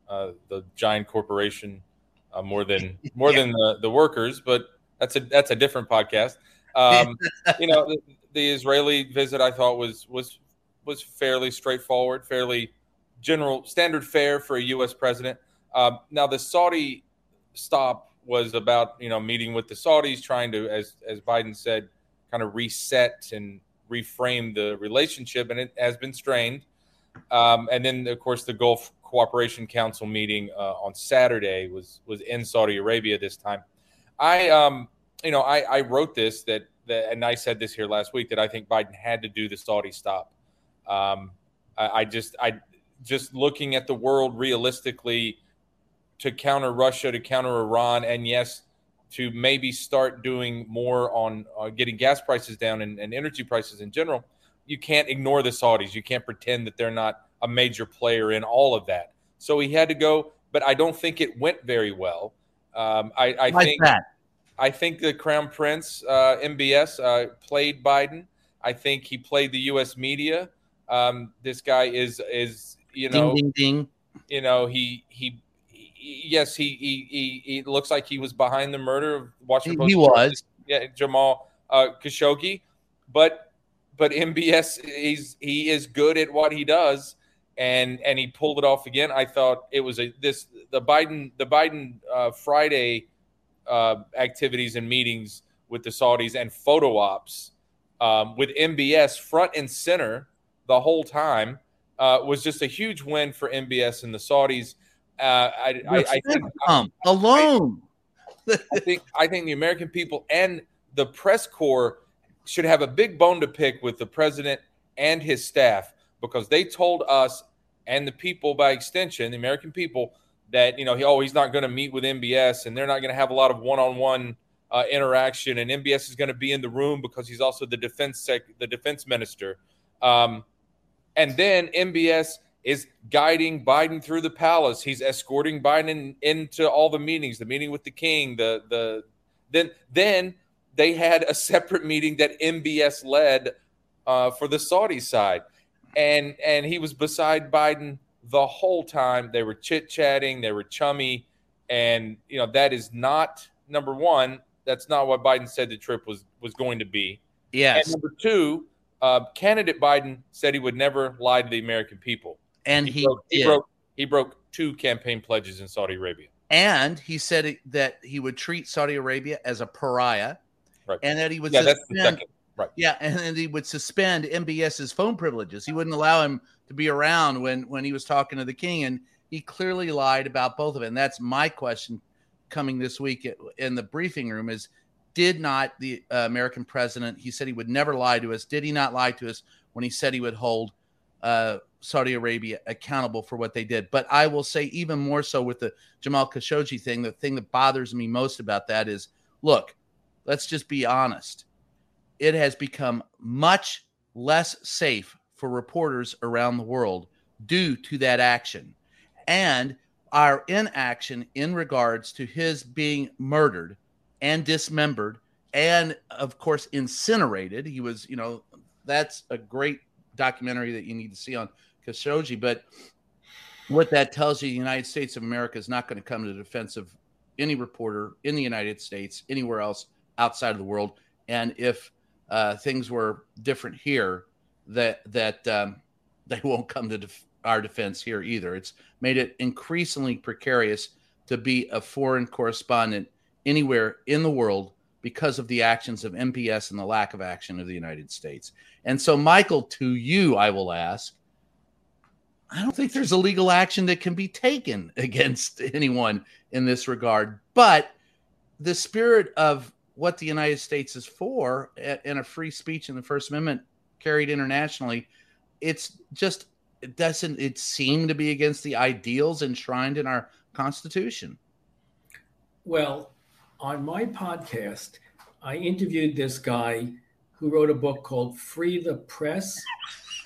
S3: uh, the giant corporation uh, more than [laughs] more yeah. than the, the workers, but that's a that's a different podcast. Um, [laughs] you know, the, the, Israeli visit I thought was was was fairly straightforward, fairly general standard fare for a U.S. president. Um, now the Saudi stop was about you know meeting with the Saudis, trying to, as as Biden said, kind of reset and reframe the relationship, and it has been strained. Um, and then, of course, the Gulf Cooperation Council meeting uh, on Saturday was was in Saudi Arabia this time. I, um, you know, I, I wrote this that, that, and I said this here last week that I think Biden had to do the Saudi stop. Um, I, I just, I just looking at the world realistically to counter Russia, to counter Iran, and yes, to maybe start doing more on uh, getting gas prices down and, and, energy prices in general, you can't ignore the Saudis. You can't pretend that they're not a major player in all of that. So he had to go, but I don't think it went very well. Um, I, I think that? I think the Crown Prince uh, MBS uh, played Biden. I think he played the U.S. media. Um, this guy is is you know
S1: ding, ding, ding.
S3: you know he he yes, he, he he he looks like he was behind the murder of Washington
S1: Post. He was.
S3: Yeah, Jamal uh, Khashoggi, but but MBS he's he is good at what he does, and and he pulled it off again. I thought it was a this the Biden the Biden uh, Friday uh, activities and meetings with the Saudis and photo ops um, with MBS front and center the whole time uh, was just a huge win for MBS and the Saudis. Uh, I, I, I think
S1: um, alone. [laughs]
S3: I think I think the American people and the press corps should have a big bone to pick with the president and his staff because they told us and the people by extension, the American people, that you know he oh he's not going to meet with MBS and they're not going to have a lot of one-on-one uh, interaction and MBS is going to be in the room because he's also the defense sec- the defense minister. Um, and then MBS is guiding Biden through the palace. He's escorting Biden into all the meetings, the meeting with the king, the the then then they had a separate meeting that MBS led uh, for the Saudi side, and and he was beside Biden the whole time. They were chit chatting, they were chummy, and you know that is not number one. That's not what Biden said the trip was was going to be.
S1: Yes.
S3: And number two, uh, candidate Biden said he would never lie to the American people,
S1: and he,
S3: broke, he broke he broke two campaign pledges in Saudi Arabia.
S1: And he said it, that he would treat Saudi Arabia as a pariah,
S3: Right.
S1: and that he would
S3: Yeah, that's the
S1: suspend,
S3: second. Right.
S1: yeah, and then he would suspend MBS's phone privileges. He wouldn't allow him to be around when when he was talking to the king, and he clearly lied about both of it. And that's my question coming this week in the briefing room: is did not the uh, American president? He said he would never lie to us. Did he not lie to us when he said he would hold uh, Saudi Arabia accountable for what they did? But I will say even more so with the Jamal Khashoggi thing. The thing that bothers me most about that is, look, let's just be honest. It has become much less safe for reporters around the world due to that action and our inaction in regards to his being murdered and dismembered and of course incinerated he was you know that's a great documentary that you need to see on Khashoggi but what that tells you the United States of America is not going to come to the defense of any reporter in the United States anywhere else outside of the world and if uh, things were different here that that um, [laughs] they won't come to def- our defense here either. It's made it increasingly precarious to be a foreign correspondent anywhere in the world because of the actions of MBS and the lack of action of the United States. And so, Michael, to you, I will ask. I don't think there's a legal action that can be taken [laughs] against anyone in this regard, but the spirit of what the United States is for and a free speech in the First Amendment carried internationally, it's just it doesn't it seem to be against the ideals enshrined in our Constitution.
S2: Well, on my podcast, I interviewed this guy who wrote a book called Free the Press.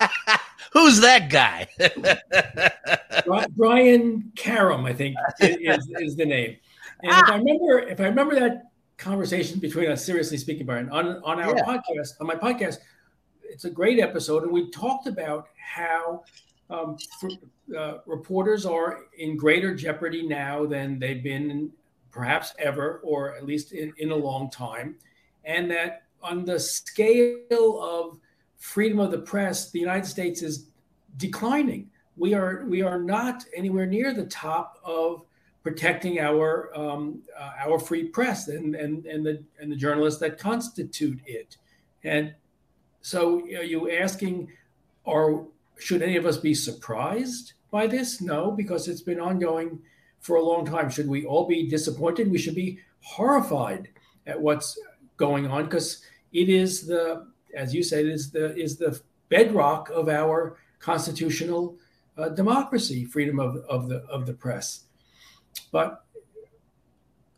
S2: [laughs]
S1: Who's that guy? [laughs]
S2: Brian Karem, I think, is, is the name. And if I remember, if I remember that conversation between us, seriously speaking, Brian, on, on our
S1: Yeah.
S2: podcast, on my podcast, it's a great episode, and we talked about how um, fr- uh, reporters are in greater jeopardy now than they've been perhaps ever, or at least in, in a long time, and that on the scale of freedom of the press, the United States is declining. We are we are not anywhere near the top of protecting our um, uh, our free press and, and and the and the journalists that constitute it. And so are you asking, or should any of us be surprised by this? No, because it's been ongoing for a long time. Should we all be disappointed? We should be horrified at what's going on because it is the, as you said, is the is the bedrock of our constitutional uh, democracy, freedom of, of the of the press. But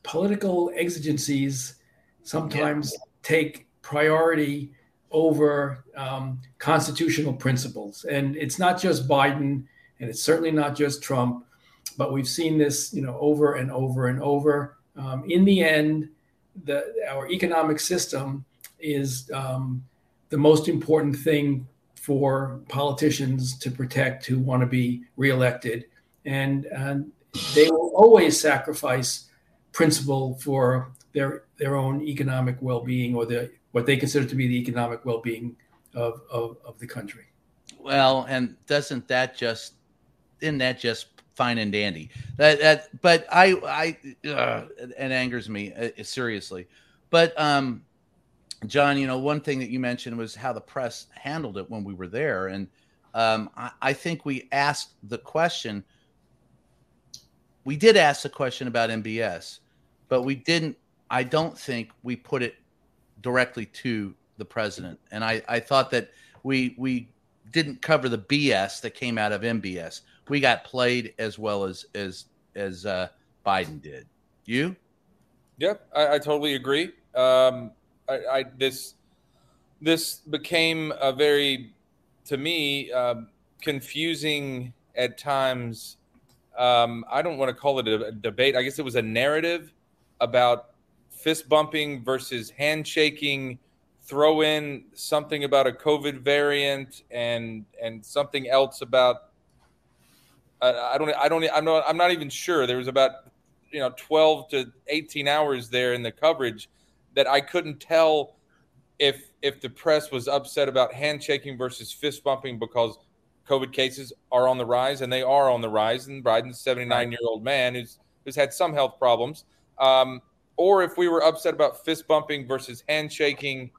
S2: political exigencies sometimes take priority over um, constitutional principles. And it's not just Biden, and it's certainly not just Trump, but we've seen this, you know, over and over and over. Um, in the end, the our economic system is um, the most important thing for politicians to protect who want to be reelected, and and they will always sacrifice principle for their their own economic well-being or the what they consider to be the economic well-being of, of, of the country.
S1: Well, and doesn't that just isn't that just fine and dandy. That that, but I I uh, it angers me uh, seriously. But um, John, you know, one thing that you mentioned was how the press handled it when we were there, and um, I, I think we asked the question. We did ask the question about MBS, but we didn't. I don't think we put it directly to the president, and I I thought that we we didn't cover the BS that came out of MBS. We got played as well as as as uh, Biden did. You?
S3: Yep, I, I totally agree. Um, I, I, this this became a very, to me, um, confusing at times. Um, I don't want to call it a, a debate. I guess it was a narrative about fist bumping versus handshaking throw in something about a COVID variant and and something else about uh, I don't I don't I'm not I'm not even sure. There was about you know 12 to 18 hours there in the coverage that I couldn't tell if if the press was upset about handshaking versus fist bumping because COVID cases are on the rise and they are on the rise. And Biden's 79 year old man who's who's had some health problems. Um, or if we were upset about fist bumping versus handshaking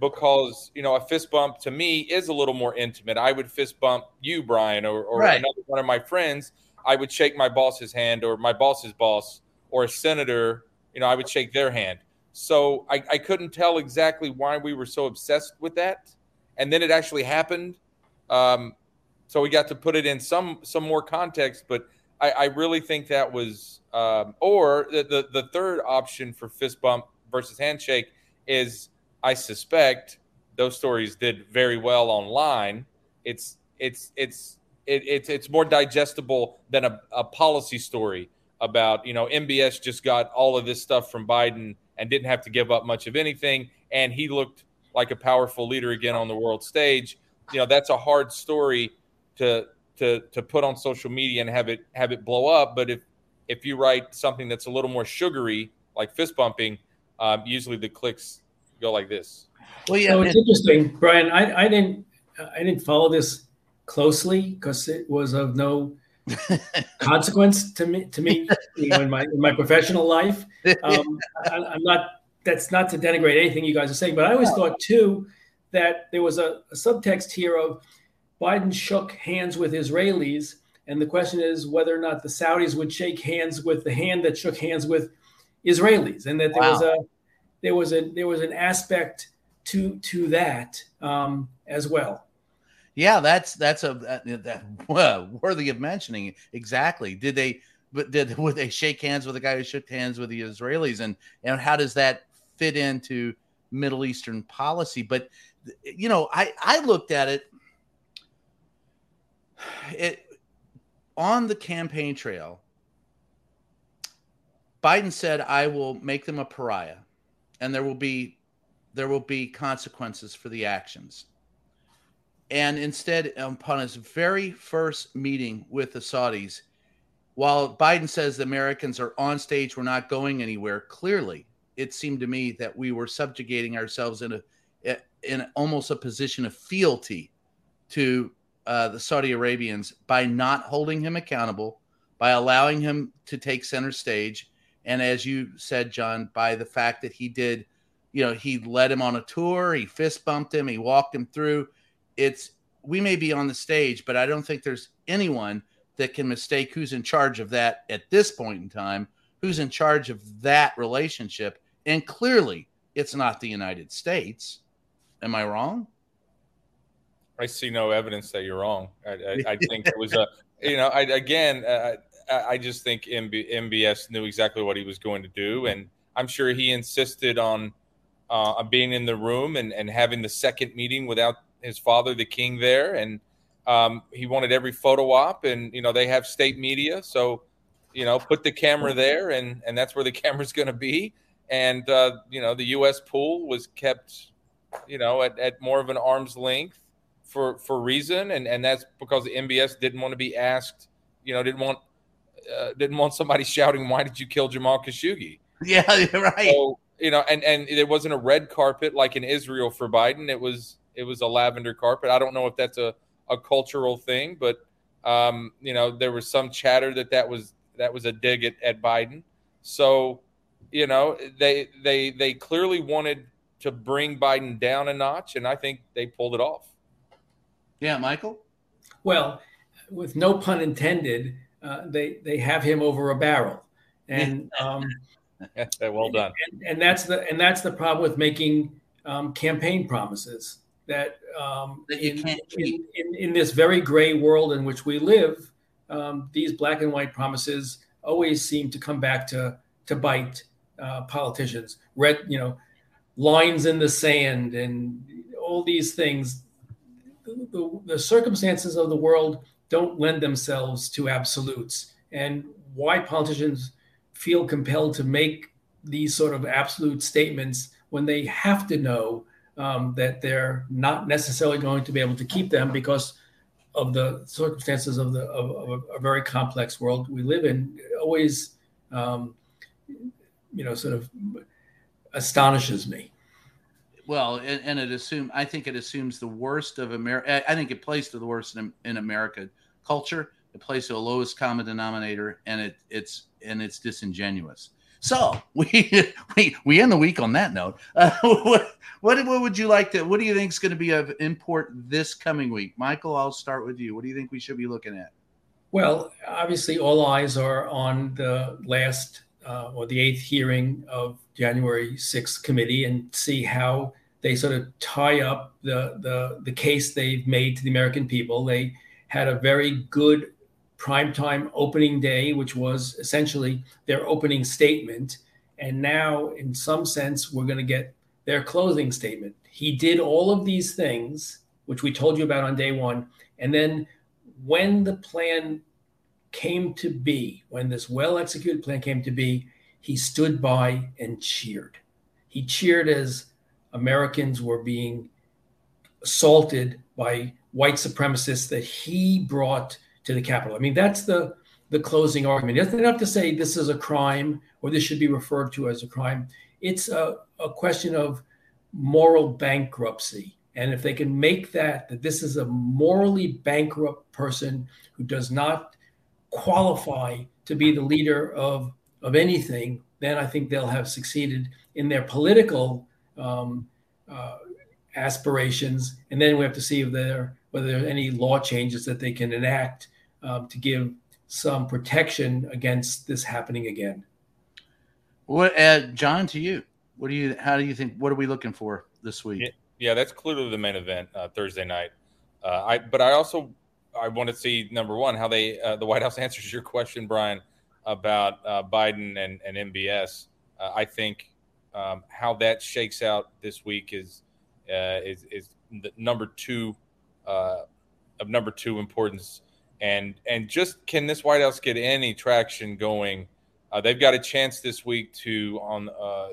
S3: because you know a fist bump to me is a little more intimate. I would fist bump you, Brian, or, or right. another one of my friends. I would shake my boss's hand, or my boss's boss, or a senator. You know, I would shake their hand. So I, I couldn't tell exactly why we were so obsessed with that, and then it actually happened. Um, so we got to put it in some some more context, but I, I really think that was um, or the, the the third option for fist bump versus handshake is I suspect those stories did very well online. It's it's it's it, it's it's more digestible than a, a policy story about you know MBS just got all of this stuff from Biden and didn't have to give up much of anything, and he looked like a powerful leader again on the world stage. You know that's a hard story to to to put on social media and have it have it blow up. But if if you write something that's a little more sugary, like fist bumping, um, usually the clicks go like this.
S2: Well, yeah, so it's interesting, Brian. I, I didn't I didn't follow this closely because it was of no [laughs] consequence to me to me you [laughs] know, in my in my professional life. Um, I, am not. That's not to denigrate anything you guys are saying, but I always thought too that there was a, a subtext here of Biden shook hands with Israelis, and the question is whether or not the Saudis would shake hands with the hand that shook hands with Israelis, and that there wow. was a there was a there was an aspect to to that um, as well.
S1: Yeah, that's that's a that, that well, worthy of mentioning. Exactly. Did they? But did would they shake hands with the guy who shook hands with the Israelis, and and how does that fit into Middle Eastern policy? But you know, I I looked at it. It on the campaign trail. Biden said, "I will make them a pariah." And there will be there will be consequences for the actions. And instead, upon his very first meeting with the Saudis, while Biden says the Americans are on stage, we're not going anywhere. Clearly, it seemed to me that we were subjugating ourselves in a in almost a position of fealty to uh, the Saudi Arabians by not holding him accountable, by allowing him to take center stage, and as you said, John, by the fact that he did, you know, he led him on a tour, he fist bumped him, he walked him through. It's we may be on the stage, but I don't think there's anyone that can mistake who's in charge of that at this point in time, who's in charge of that relationship. And clearly, it's not the United States. Am I wrong?
S3: I see no evidence that you're wrong. I, I, I think it was a, [laughs] you know, I, again, uh, I just think MB, MBS knew exactly what he was going to do, and I'm sure he insisted on uh, being in the room and, and having the second meeting without his father, the king, there, and um, he wanted every photo op, and you know they have state media, so you know put the camera there, and and that's where the [laughs] camera's going to be, and uh, you know the U.S. pool was kept, you know, at, at more of an arm's length for for reason, and and that's because the MBS didn't want to be asked, you know, didn't want uh, didn't want somebody [laughs] shouting, "Why did you kill Jamal Khashoggi?"
S1: Yeah, [laughs] right. So,
S3: you know, and and it wasn't a red carpet like in Israel for Biden. It was it was a lavender carpet. I don't know if that's a a cultural thing, but Um, you know, there was some chatter that that was that was a dig at, at Biden. So, you know, they they they clearly wanted to bring Biden down a notch, and I think they pulled it off.
S1: Yeah, Michael.
S2: Well, with no pun intended, uh, they they have him over a barrel, and [laughs] um, [laughs]
S3: well done.
S2: And, and, that's the and that's the problem with making um, campaign promises that, um,
S1: that you
S2: in,
S1: can't
S2: in, in, in, this very gray world in which we live, um, these black and white promises always seem to come back to to bite uh, politicians. Red, you know, lines in the sand and all these things. The, the, the circumstances of the world don't lend themselves to absolutes, and why politicians feel compelled to make these sort of absolute statements when they have to know um, that they're not necessarily going to be able to keep them because of the circumstances of the of, of a, very complex world we live in always um, you know sort of astonishes me
S1: well and, and, it assume i think it assumes the worst of america i think it plays to the worst in, in america culture it plays to the lowest common denominator and it it's and it's disingenuous so [laughs] we we we end the week on that note. Uh, [laughs] what, what what would you like to? What do you think is going to be of import this coming week, Michael? I'll start with you. What do you think we should be looking at?
S2: Well, obviously, all eyes are on the last uh, or the eighth hearing of January 6th committee and see how they sort of tie up the the the case they've made to the American people. They had a very good primetime opening day, which was essentially their opening statement. And now, in some sense, we're going to get their closing statement. He did all of these things, which we told you about on day one. And then, when the plan came to be, when this well executed plan came to be, he stood by and cheered. He cheered as Americans were being assaulted by white supremacists that he brought to the Capitol. I mean, that's the the closing argument. It's not enough to say this is a crime or this should be referred to as a crime. It's a, a question of moral bankruptcy. And if they can make that, that this is a morally bankrupt person who does not qualify to be the leader of, of anything, then I think they'll have succeeded in their political um, uh, aspirations. And then we have to see if there whether there are any law changes that they can enact um, to give some protection against this happening again.
S1: What, uh, John, to you, what do you, how do you think, what are we looking for this week?
S3: Yeah, yeah that's clearly the main event uh, Thursday night. Uh, I, but I also, I want to see number one, how they, uh, the White House [laughs] answers your question, Brian, about uh, Biden and, and MBS. Uh, I think um, how that shakes out this week is, is, is the number two, of number two importance and and just can this White House get any traction going? Uh, they've got a chance this week to on uh,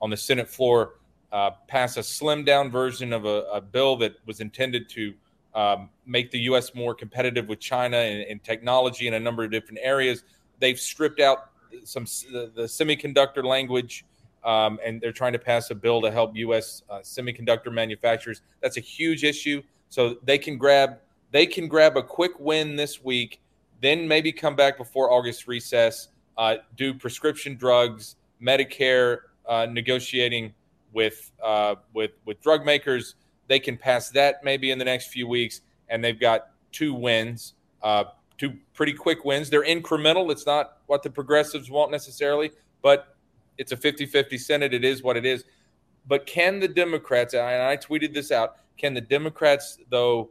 S3: on the Senate floor uh, pass a slimmed down version of a, a bill that was intended to um, make the U.S. more competitive with China in, technology in a number of different areas. They've stripped out some the, the semiconductor language. Um, and they're trying to pass a bill to help U.S. Uh, semiconductor manufacturers. That's a huge issue. So they can grab they can grab a quick win this week, then maybe come back before August recess, uh, do prescription drugs, Medicare uh, negotiating with uh, with with drug makers. They can pass that maybe in the next few weeks, and they've got two wins, uh, two pretty quick wins. They're incremental. It's not what the progressives want necessarily, but it's a 50-50 Senate. It is what it is. But can the Democrats? And I tweeted this out. Can the Democrats though?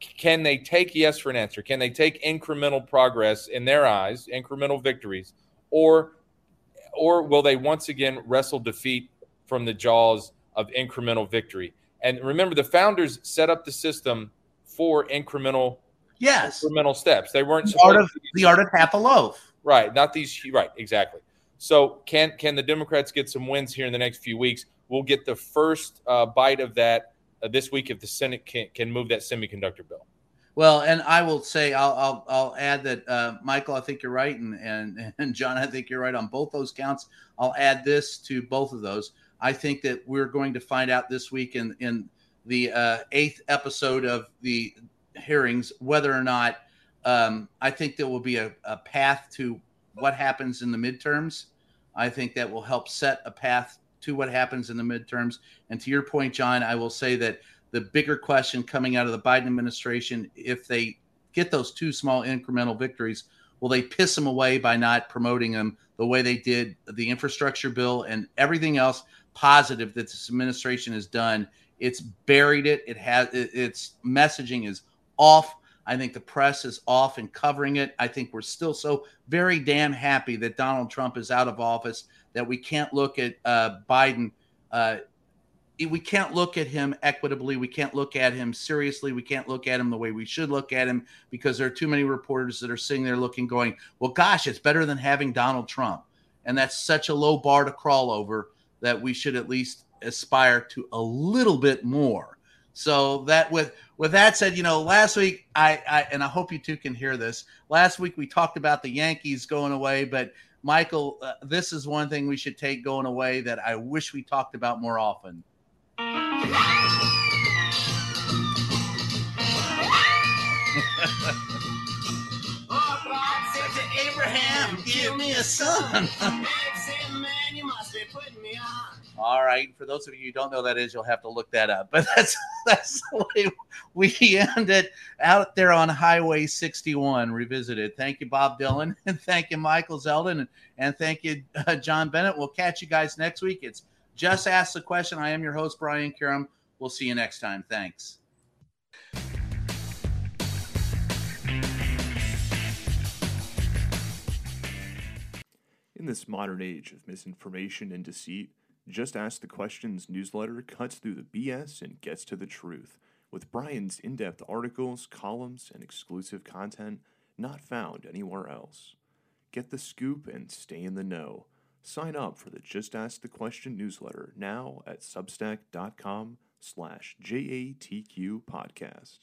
S3: can they take yes for an answer? Can they take incremental progress in their eyes, incremental victories, or or will they once again wrestle defeat from the jaws of incremental victory? And remember, the founders set up the system for incremental
S1: yes
S3: incremental steps. They weren't
S1: the art of the art of half a loaf.
S3: Right, not these. Right, exactly. So can can the Democrats get some wins here in the next few weeks? We'll get the first uh, bite of that uh, this week if the Senate can, can move that semiconductor bill.
S1: Well, and I will say I'll I'll, I'll add that uh, Michael, I think you're right, and, and [laughs] and John, I think you're right on both those counts. I'll add this to both of those. I think that we're going to find out this week in in the uh, eighth episode of the hearings whether or not Um, I think there will be a, a path to what happens in the midterms. I think that will help set a path to what happens in the midterms. And to your point, John, I will say that the bigger question coming out of the Biden administration, if they get those two small incremental victories, will they piss them away by not promoting them the way they did the infrastructure bill and everything else positive that this administration has done? It's buried it. It has its messaging is off. I think the press is off and covering it. I think we're still so very damn happy that Donald Trump is out of office that we can't look at uh, Biden. Uh, we can't look at him equitably. We can't look at him seriously. We can't look at him the way we should look at him because there are too many reporters that are sitting there looking, going, well, gosh, it's better than having Donald Trump. And that's such a low bar to crawl over that we should at least aspire to a little bit more. So that with with that said, you know, last week I, I and I hope you two can hear this. Last week we talked about the Yankees going away, but Michael, uh, this is one thing we should take going away that I wish we talked about more often. [laughs] Abraham, give me a son. [laughs] All right. For those of you who don't know that is, you'll have to look that up. [laughs] But that's that's the way we ended out there on Highway 61 revisited. Thank you, Bob Dylan, [laughs] and thank you, Michael Zeldin, and, thank you, uh, John Bennett. We'll catch you guys next week. It's just ask the question. I am your host, Brian Karem. We'll see you next time. Thanks.
S5: In this modern age of misinformation and deceit, Just Ask the Questions newsletter cuts through the BS and gets to the truth with Brian's in depth articles, columns, and exclusive content not found anywhere else. Get the scoop and stay in the know. Sign up for the Just Ask the Question newsletter now at substack.com slash JATQ podcast.